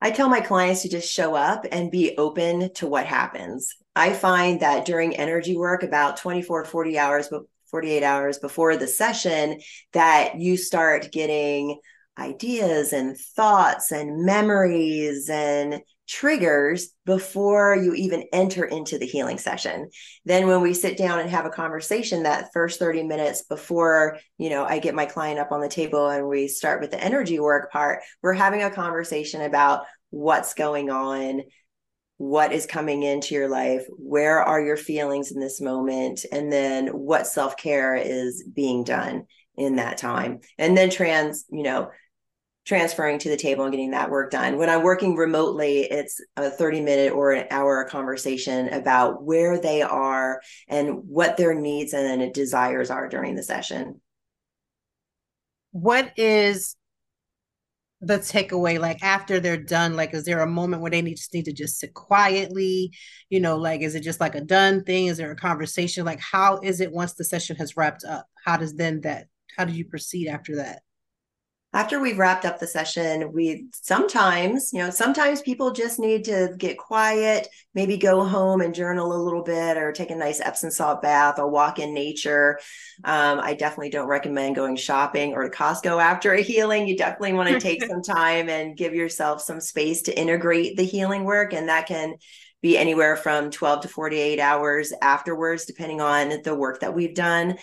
I tell my clients to just show up and be open to what happens. I find that during energy work, about 24, 40 hours, 48 hours before the session, that you start getting ideas and thoughts and memories and triggers before you even enter into the healing session. Then when we sit down and have a conversation that first 30 minutes before, you know, I get my client up on the table and we start with the energy work part, we're having a conversation about what's going on, what is coming into your life, where are your feelings in this moment, and then what self-care is being done in that time. And then trans, you know, transferring to the table and getting that work done. When I'm working remotely, it's a 30 minute or an hour conversation about where they are and what their needs and desires are during the session. What is the takeaway like after they're done? Like is there a moment where they need just need to just sit quietly? You know like is it just like a done thing? Is there a conversation? Like how is it once the session has wrapped up? How does then that how do you proceed after that after we've wrapped up the session, we sometimes, you know, sometimes people just need to get quiet, maybe go home and journal a little bit or take a nice Epsom salt bath or walk in nature. Um, I definitely don't recommend going shopping or to Costco after a healing. You definitely want to take some time and give yourself some space to integrate the healing work. And that can be anywhere from 12 to 48 hours afterwards, depending on the work that we've done.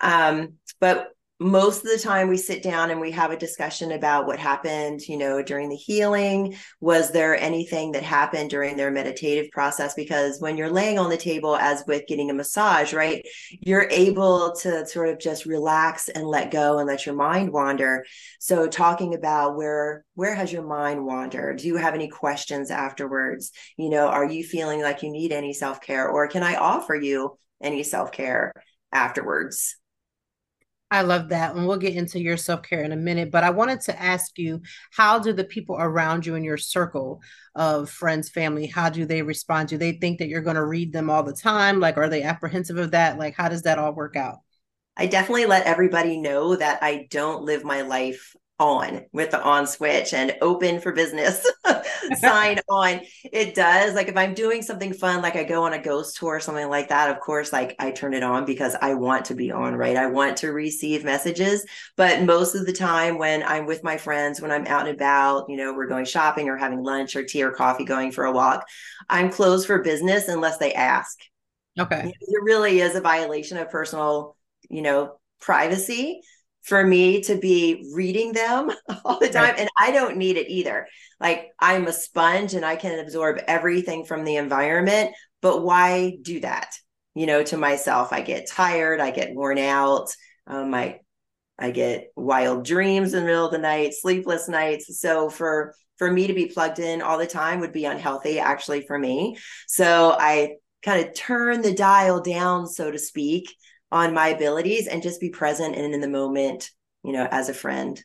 Um, but most of the time we sit down and we have a discussion about what happened you know during the healing. Was there anything that happened during their meditative process? Because when you're laying on the table as with getting a massage right you're able to sort of just relax and let go and let your mind wander. So talking about where where has your mind wandered? Do you have any questions afterwards? You know are you feeling like you need any self-care? Or can i offer you any self-care afterwards I love that. And we'll get into your self care in a minute. But I wanted to ask you how do the people around you in your circle of friends, family, how do they respond? Do they think that you're going to read them all the time? Like, are they apprehensive of that? Like, how does that all work out? I definitely let everybody know that I don't live my life on with the on switch and open for business. Sign on. It does. Like if i'm doing something fun like i go on a ghost tour or something like that of course like i turn it on because i want to be on right? I want to receive messages. But most of the time when i'm with my friends when i'm out and about you know we're going shopping or having lunch or tea or coffee going for a walk i'm closed for business unless they ask. Okay. It really is a violation of personal you know privacy for me to be reading them all the time. Right. And I don't need it either. Like I'm a sponge and I can absorb everything from the environment. But why do that? You know, to myself, I get tired, I get worn out. Um, I I get wild dreams in the middle of the night, sleepless nights. So for for me to be plugged in all the time would be unhealthy actually for me. So I kind of turn the dial down, so to speak, on my abilities and just be present and in the moment, you know, as a friend.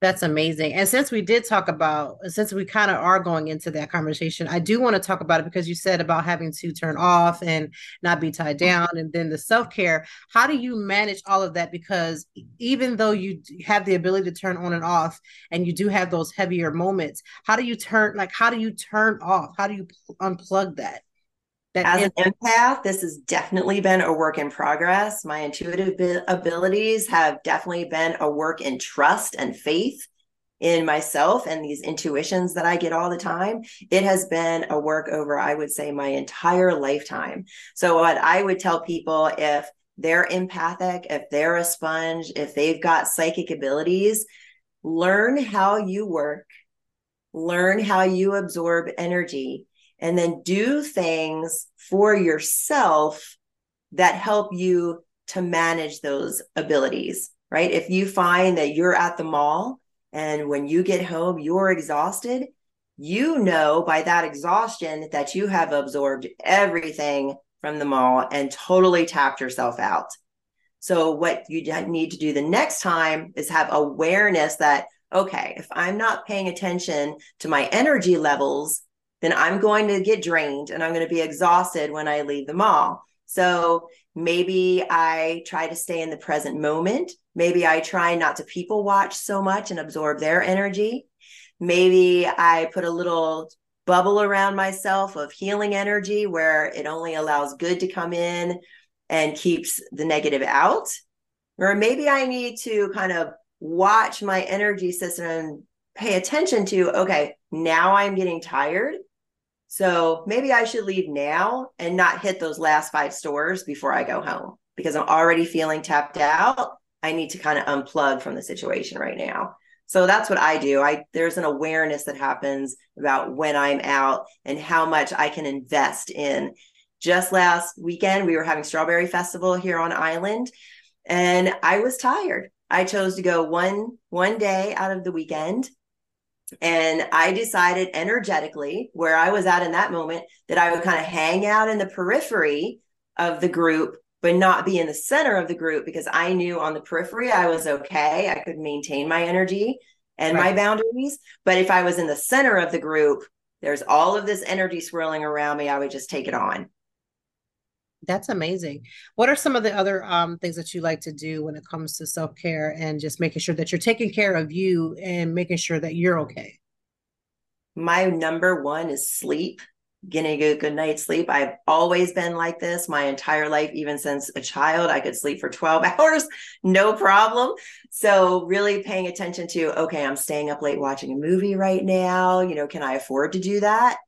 That's amazing. And since we did talk about, since we kind of are going into that conversation, I do want to talk about it because you said about having to turn off and not be tied mm-hmm. down, and then the self care. How do you manage all of that? Because even though you have the ability to turn on and off, and you do have those heavier moments, how do you turn, like, how do you turn off? How do you unplug that? As an empath, this has definitely been a work in progress. My intuitive abilities have definitely been a work in trust and faith in myself and these intuitions that I get all the time. It has been a work over, I would say, my entire lifetime. So, what I would tell people if they're empathic, if they're a sponge, if they've got psychic abilities, learn how you work, learn how you absorb energy and then do things for yourself that help you to manage those abilities, right? If you find that you're at the mall and when you get home, you're exhausted, you know by that exhaustion that you have absorbed everything from the mall and totally tapped yourself out. So, what you need to do the next time is have awareness that, okay, if I'm not paying attention to my energy levels, then I'm going to get drained and I'm going to be exhausted when I leave the mall. So, maybe I try to stay in the present moment. Maybe I try not to people watch so much and absorb their energy. Maybe I put a little bubble around myself of healing energy where it only allows good to come in and keeps the negative out. Or maybe I need to kind of watch my energy system and pay attention to okay, now I'm getting tired. So maybe I should leave now and not hit those last five stores before I go home because I'm already feeling tapped out. I need to kind of unplug from the situation right now. So that's what I do. I there's an awareness that happens about when I'm out and how much I can invest in. Just last weekend we were having Strawberry Festival here on island and I was tired. I chose to go one one day out of the weekend and I decided energetically where I was at in that moment that I would kind of hang out in the periphery of the group but not be in the center of the group because I knew on the periphery I was okay. I could maintain my energy and right. my boundaries. But if I was in the center of the group, there's all of this energy swirling around me. I would just take it on. That's amazing. What are some of the other um, things that you like to do when it comes to self care and just making sure that you're taking care of you and making sure that you're okay? My number one is sleep getting a good night's sleep. I've always been like this my entire life, even since a child. I could sleep for 12 hours, no problem. So, really paying attention to, okay, I'm staying up late watching a movie right now. You know, can I afford to do that?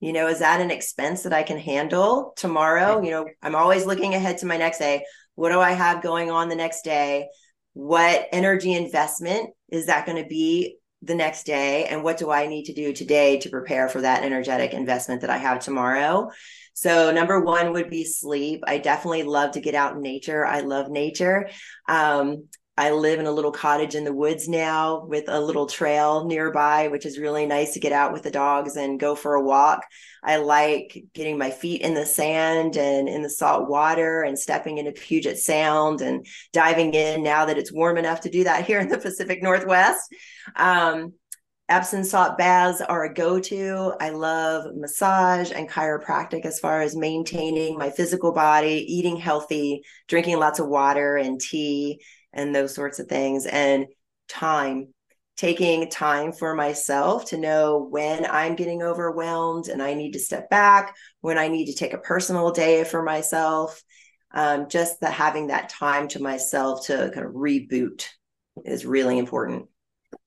You know, is that an expense that I can handle tomorrow? You know, I'm always looking ahead to my next day. What do I have going on the next day? What energy investment is that going to be the next day and what do I need to do today to prepare for that energetic investment that I have tomorrow. So number one would be sleep. I definitely love to get out in nature. I love nature. Um, I live in a little cottage in the woods now with a little trail nearby, which is really nice to get out with the dogs and go for a walk. I like getting my feet in the sand and in the salt water and stepping into Puget Sound and diving in now that it's warm enough to do that here in the Pacific Northwest. Um, Epsom salt baths are a go to. I love massage and chiropractic as far as maintaining my physical body, eating healthy, drinking lots of water and tea and those sorts of things and time taking time for myself to know when I'm getting overwhelmed and I need to step back, when I need to take a personal day for myself. Um, just the having that time to myself to kind of reboot is really important.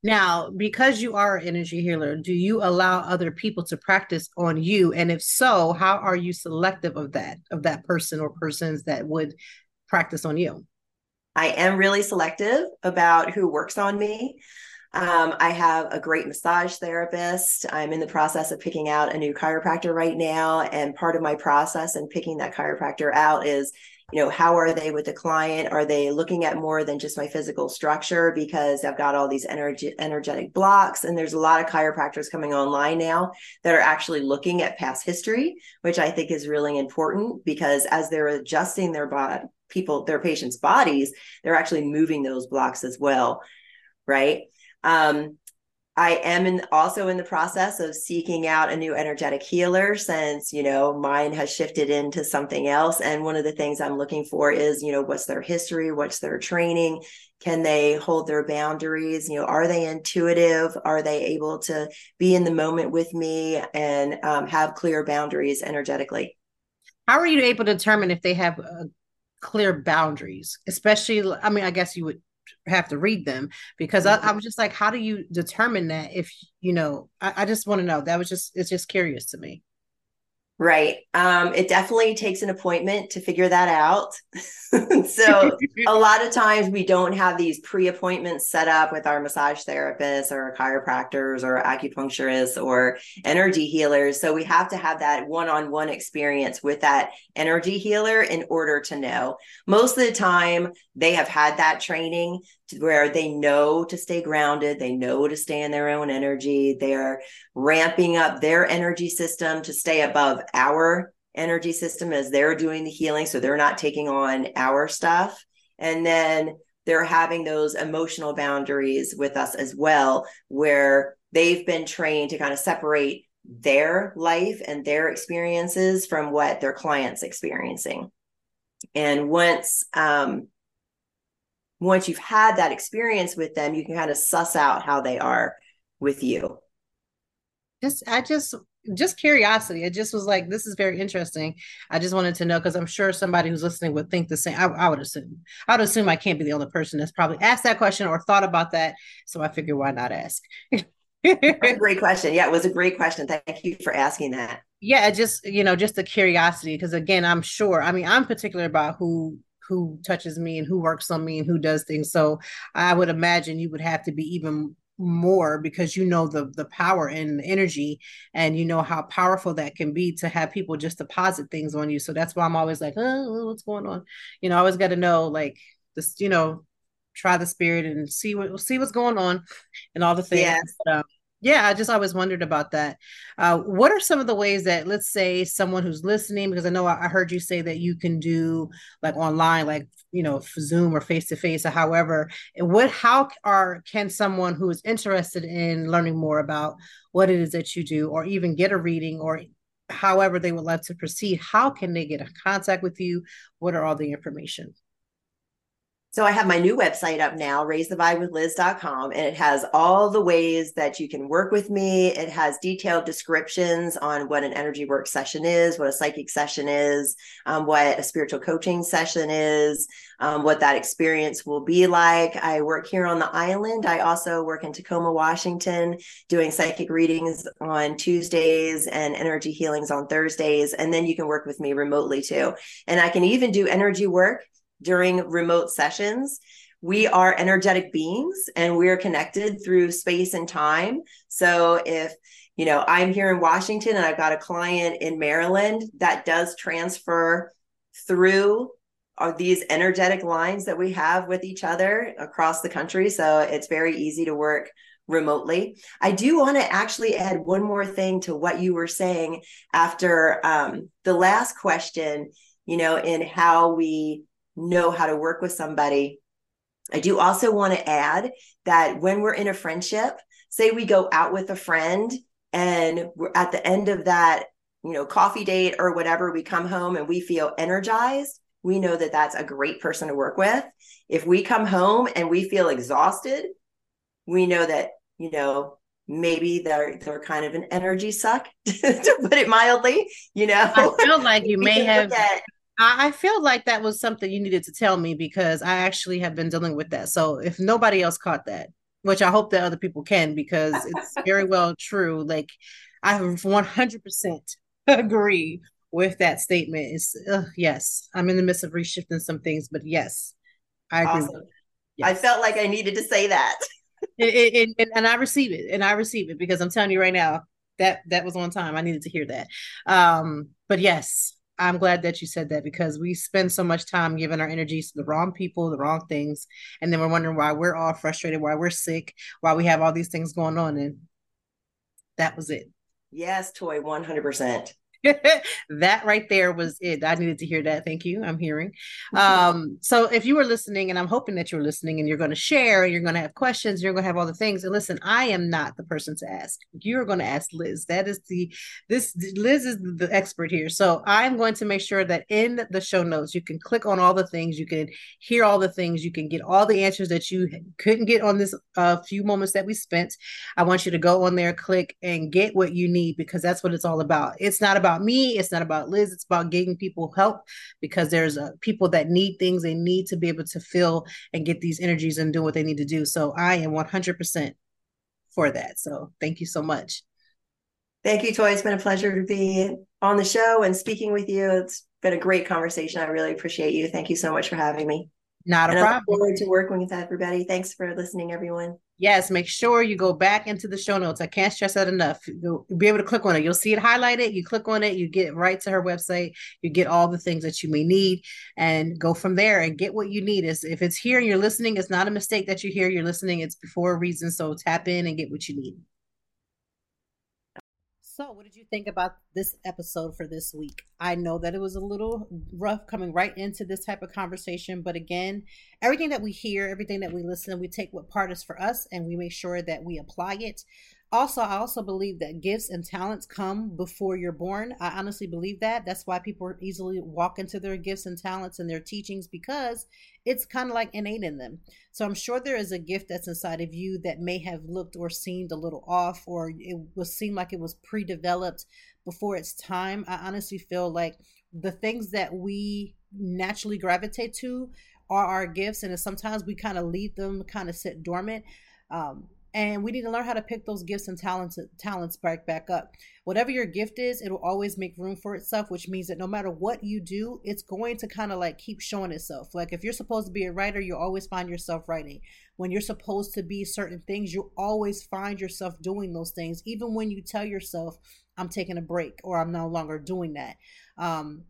Now, because you are an energy healer, do you allow other people to practice on you? And if so, how are you selective of that, of that person or persons that would practice on you? I am really selective about who works on me. Um, I have a great massage therapist. I'm in the process of picking out a new chiropractor right now. And part of my process in picking that chiropractor out is, you know, how are they with the client? Are they looking at more than just my physical structure? Because I've got all these energy, energetic blocks. And there's a lot of chiropractors coming online now that are actually looking at past history, which I think is really important because as they're adjusting their body, people, their patients' bodies, they're actually moving those blocks as well. Right. Um, I am in, also in the process of seeking out a new energetic healer since, you know, mine has shifted into something else. And one of the things I'm looking for is, you know, what's their history? What's their training? Can they hold their boundaries? You know, are they intuitive? Are they able to be in the moment with me and um, have clear boundaries energetically? How are you able to determine if they have uh, clear boundaries? Especially, I mean, I guess you would have to read them because. I, I, was just like, how do you determine that? If you know, I, I just want to know. That was just it's just curious to me. Right. Um, it definitely takes an appointment to figure that out. so a lot of times we don't have these pre-appointments set up with our massage therapists or chiropractors or acupuncturists or energy healers. So we have to have that one-on-one experience with that energy healer in order to know. Most of the time they have had that training where they know to stay grounded, they know to stay in their own energy, they're ramping up their energy system to stay above our energy system as they're doing the healing. So they're not taking on our stuff. And then they're having those emotional boundaries with us as well, where they've been trained to kind of separate their life and their experiences from what their clients experiencing. And once um, once you've had that experience with them, you can kind of suss out how they are with you. Just I just just curiosity. It just was like, this is very interesting. I just wanted to know because I'm sure somebody who's listening would think the same. I, I, would assume. I would assume I can't be the only person that's probably asked that question or thought about that. So I figure why not ask? great question. Yeah, it was a great question. Thank you for asking that. Yeah, just you know, just the curiosity because again, I'm sure. I mean, I'm particular about who who touches me and who works on me and who does things. So I would imagine you would have to be even more because you know the the power and the energy and you know how powerful that can be to have people just deposit things on you so that's why i'm always like oh what's going on you know i always got to know like this you know try the spirit and see what see what's going on and all the things yeah. But, um, yeah i just always wondered about that. Uh, what are some of the ways that let's say someone who's listening because i know I, heard you say that you can do like online like you know zoom or face to face or however what how are can someone who is interested in learning more about what it is that you do or even get a reading or however they would like to proceed how can they get in contact with you? What are all the information so I have my new website up now, raisethevibewithliz.com, and it has all the ways that you can work with me. It has detailed descriptions on what an energy work session is, what a psychic session is, um, what a spiritual coaching session is, um, what that experience will be like. I work here on the island. I also work in Tacoma, Washington, doing psychic readings on Tuesdays and energy healings on Thursdays. And then you can work with me remotely too. And I can even do energy work during remote sessions. We are energetic beings and we're connected through space and time. So if you know, I'm here in Washington and I've got a client in Maryland that does transfer through are uh, these energetic lines that we have with each other across the country. So it's very easy to work remotely. I do want to actually add one more thing to what you were saying after um, the last question, you know, in how we know how to work with somebody. I do also want to add that when we're in a friendship, say we go out with a friend and we're at the end of that, you know, coffee date or whatever, we come home and we feel energized, we know that that's a great person to work with. If we come home and we feel exhausted, we know that, you know, maybe they're they're kind of an energy suck to put it mildly you know i feel like you may have I, feel like that was something you needed to tell me because I actually have been dealing with that. So if nobody else caught that, which I hope that other people can, because it's very well true. Like I 100% agree with that statement. It's uh, yes, I'm in the midst of reshifting some things, but yes, I agree. Awesome. Yes. I felt like I needed to say that. it, it, it, and I receive it, and I receive it because I'm telling you right now that that was on time. I needed to hear that. Um, but yes, I'm glad that you said that because we spend so much time giving our energies to the wrong people, the wrong things, and then we're wondering why we're all frustrated, why we're sick, why we have all these things going on. And that was it. Yes, Toi, 100%. that right there was it. I needed to hear that. Thank you. I'm hearing. Um, so if you were listening, and I'm hoping that you're listening and you're going to share, and you're going to have questions, you're going to have all the things. And listen, I am not the person to ask. You're going to ask Liz. That is the this Liz is the expert here. So I'm going to make sure that in the show notes you can click on all the things, you can hear all the things, you can get all the answers that you couldn't get on this uh, few moments that we spent. I want you to go on there, click, and get what you need because that's what it's all about. It's not about about me. It's not about Liz. It's about getting people help because there's uh, people that need things. They need to be able to feel and get these energies and do what they need to do. So I am 100% for that. So thank you so much. Thank you, Toi. It's been a pleasure to be on the show and speaking with you. It's been a great conversation. I really appreciate you. Thank you so much for having me. Not a and problem. I look forward to working with everybody. Thanks for listening, everyone. Yes, make sure you go back into the show notes. I can't stress that enough. You'll be able to click on it. You'll see it highlighted. You click on it, you get right to her website. You get all the things that you may need and go from there and get what you need. Is if it's here and you're listening, it's not a mistake that you're here. You're listening. It's before a reason. So tap in and get what you need. So, what did you think about this episode for this week? I know that it was a little rough coming right into this type of conversation, but again, everything that we hear, everything that we listen, we take what part is for us and we make sure that we apply it also i also believe that gifts and talents come before you're born. I honestly believe that. That's why people easily walk into their gifts and talents and their teachings because it's kind of like innate in them. So i'm sure there is a gift that's inside of you that may have looked or seemed a little off or it was seemed like it was pre-developed before its time. I honestly feel like the things that we naturally gravitate to are our gifts and sometimes we kind of leave them kind of sit dormant. Um, and we need to learn how to pick those gifts and talents talents back back up. Whatever your gift is it'll always make room for itself which means that no matter what you do it's going to kind of like keep showing itself. Like if you're supposed to be a writer you always find yourself writing. When you're supposed to be certain things you always find yourself doing those things. Even when you tell yourself i'm taking a break or i'm no longer doing that um,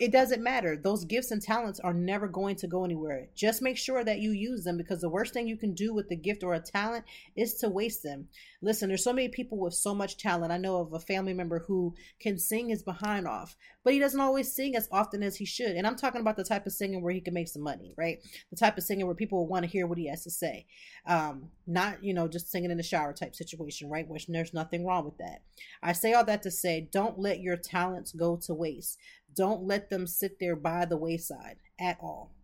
it doesn't matter. Those gifts and talents are never going to go anywhere. Just make sure that you use them because the worst thing you can do with the gift or a talent is to waste them. Listen, there's so many people with so much talent. I know of a family member who can sing his behind off, but he doesn't always sing as often as he should. And I'm talking about the type of singing where he can make some money, right? The type of singing where people want to hear what he has to say. Um, not, you know, just singing in the shower type situation, right? Which there's nothing wrong with that. I say all that to say don't let your talents go to waste. Don't let them sit there by the wayside at all.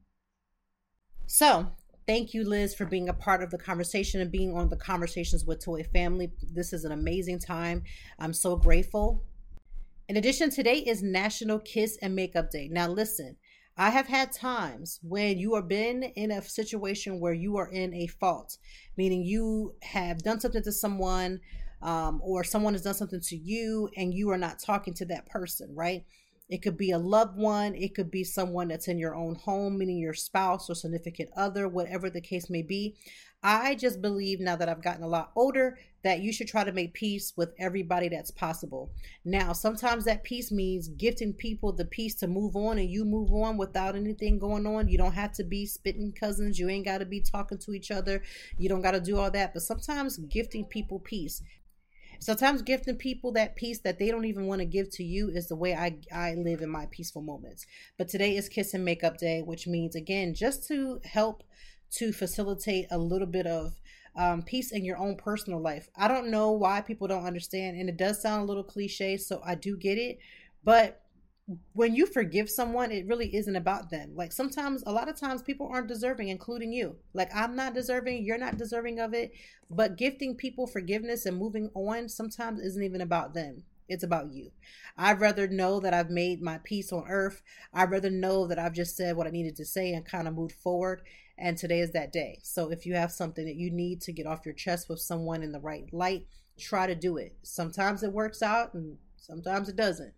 So, thank you, Liz, for being a part of the conversation and being on the Conversations with Toi family. This is an amazing time. I'm so grateful. In addition, today is National Kiss and Makeup Day. Now, listen, I have had times when you have been in a situation where you are in a fault, meaning you have done something to someone um, or someone has done something to you and you are not talking to that person, right? It could be a loved one. It could be someone that's in your own home, meaning your spouse or significant other, whatever the case may be. I just believe now that I've gotten a lot older that you should try to make peace with everybody that's possible. Now, sometimes that peace means gifting people the peace to move on and you move on without anything going on. You don't have to be spitting cousins. You ain't got to be talking to each other. You don't got to do all that. But sometimes gifting people peace Sometimes gifting people that peace that they don't even want to give to you is the way I, I live in my peaceful moments. But today is Kiss and Makeup Day, which means, again, just to help to facilitate a little bit of um, peace in your own personal life. I don't know why people don't understand, and it does sound a little cliche, so I do get it. But when you forgive someone, it really isn't about them. Like sometimes, a lot of times, people aren't deserving, including you. Like I'm not deserving, you're not deserving of it. But gifting people forgiveness and moving on sometimes isn't even about them. It's about you. I'd rather know that I've made my peace on earth. I'd rather know that I've just said what I needed to say and kind of moved forward. And today is that day. So if you have something that you need to get off your chest with someone in the right light, try to do it. Sometimes it works out and sometimes it doesn't.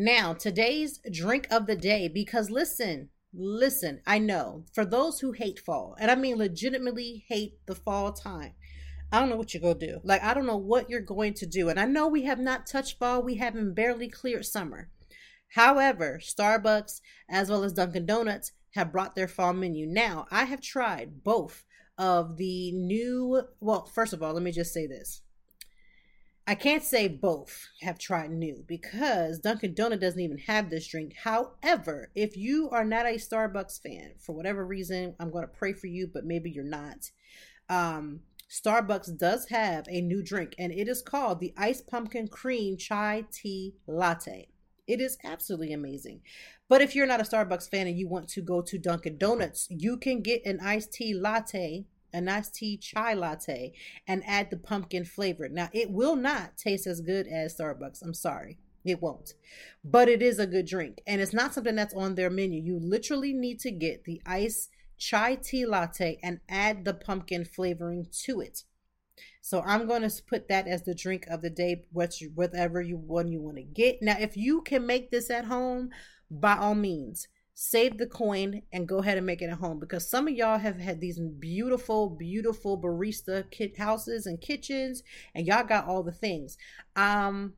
Now, today's drink of the day, because listen, listen, I know for those who hate fall, and I mean legitimately hate the fall time, I don't know what you're going to do. Like, I don't know what you're going to do. And I know we have not touched fall, we haven't barely cleared summer. However, Starbucks as well as Dunkin' Donuts have brought their fall menu. Now, I have tried both of the new, well, first of all, let me just say this. I can't say both have tried new because Dunkin' Donut doesn't even have this drink. However, if you are not a Starbucks fan for whatever reason, I'm going to pray for you, but maybe you're not. Um, Starbucks does have a new drink, and it is called the Iced Pumpkin Cream Chai Tea Latte. It is absolutely amazing. But if you're not a Starbucks fan and you want to go to Dunkin' Donuts, you can get an iced tea latte a nice tea chai latte and add the pumpkin flavor. Now, it will not taste as good as Starbucks. I'm sorry. It won't. But it is a good drink. And it's not something that's on their menu. You literally need to get the ice chai tea latte and add the pumpkin flavoring to it. So I'm going to put that as the drink of the day, whatever you one you want to get. Now, if you can make this at home, by all means, save the coin and go ahead and make it at home because some of y'all have had these beautiful, beautiful barista kit houses and kitchens, and y'all got all the things. Um,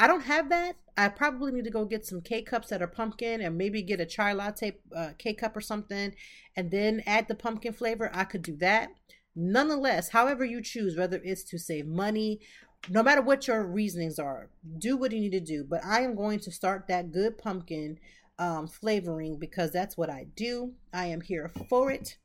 I don't have that. I probably need to go get some K cups that are pumpkin and maybe get a chai latte uh, K cup or something and then add the pumpkin flavor. I could do that. Nonetheless, however you choose, whether it's to save money, no matter what your reasonings are, do what you need to do. But I am going to start that good pumpkin um, flavoring because that's what I do. I am here for it.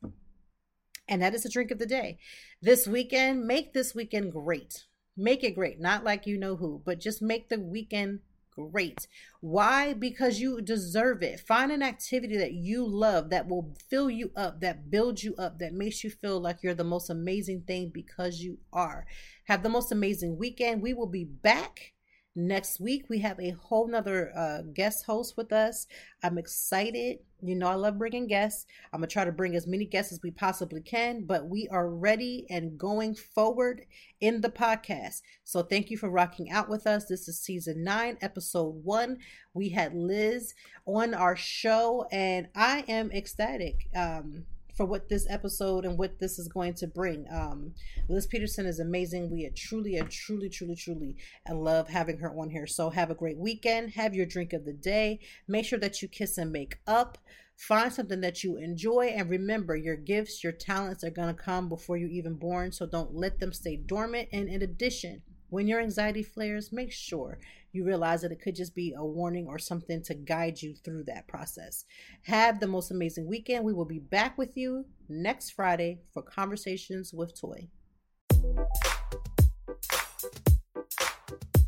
And that is the drink of the day. This weekend, make this weekend great. Make it great. Not like you know who, but just make the weekend great. Why? Because you deserve it. Find an activity that you love that will fill you up, that builds you up, that makes you feel like you're the most amazing thing because you are. Have the most amazing weekend. We will be back next week we have a whole nother uh, guest host with us. I'm excited. You know i love bringing guests. I'm gonna try to bring as many guests as we possibly can but we are ready and going forward in the podcast. So thank you for rocking out with us. This is season nine episode one. We had liz on our show and i am ecstatic. Um for what this episode and what this is going to bring. Um, Liz Peterson is amazing. We are truly, are truly, truly, truly, love having her on here. So have a great weekend. Have your drink of the day. Make sure that you kiss and make up. Find something that you enjoy and remember your gifts, your talents are going to come before you even born. So don't let them stay dormant. And in addition, when your anxiety flares, make sure you realize that it could just be a warning or something to guide you through that process. Have the most amazing weekend. We will be back with you next Friday for Conversations with Toi.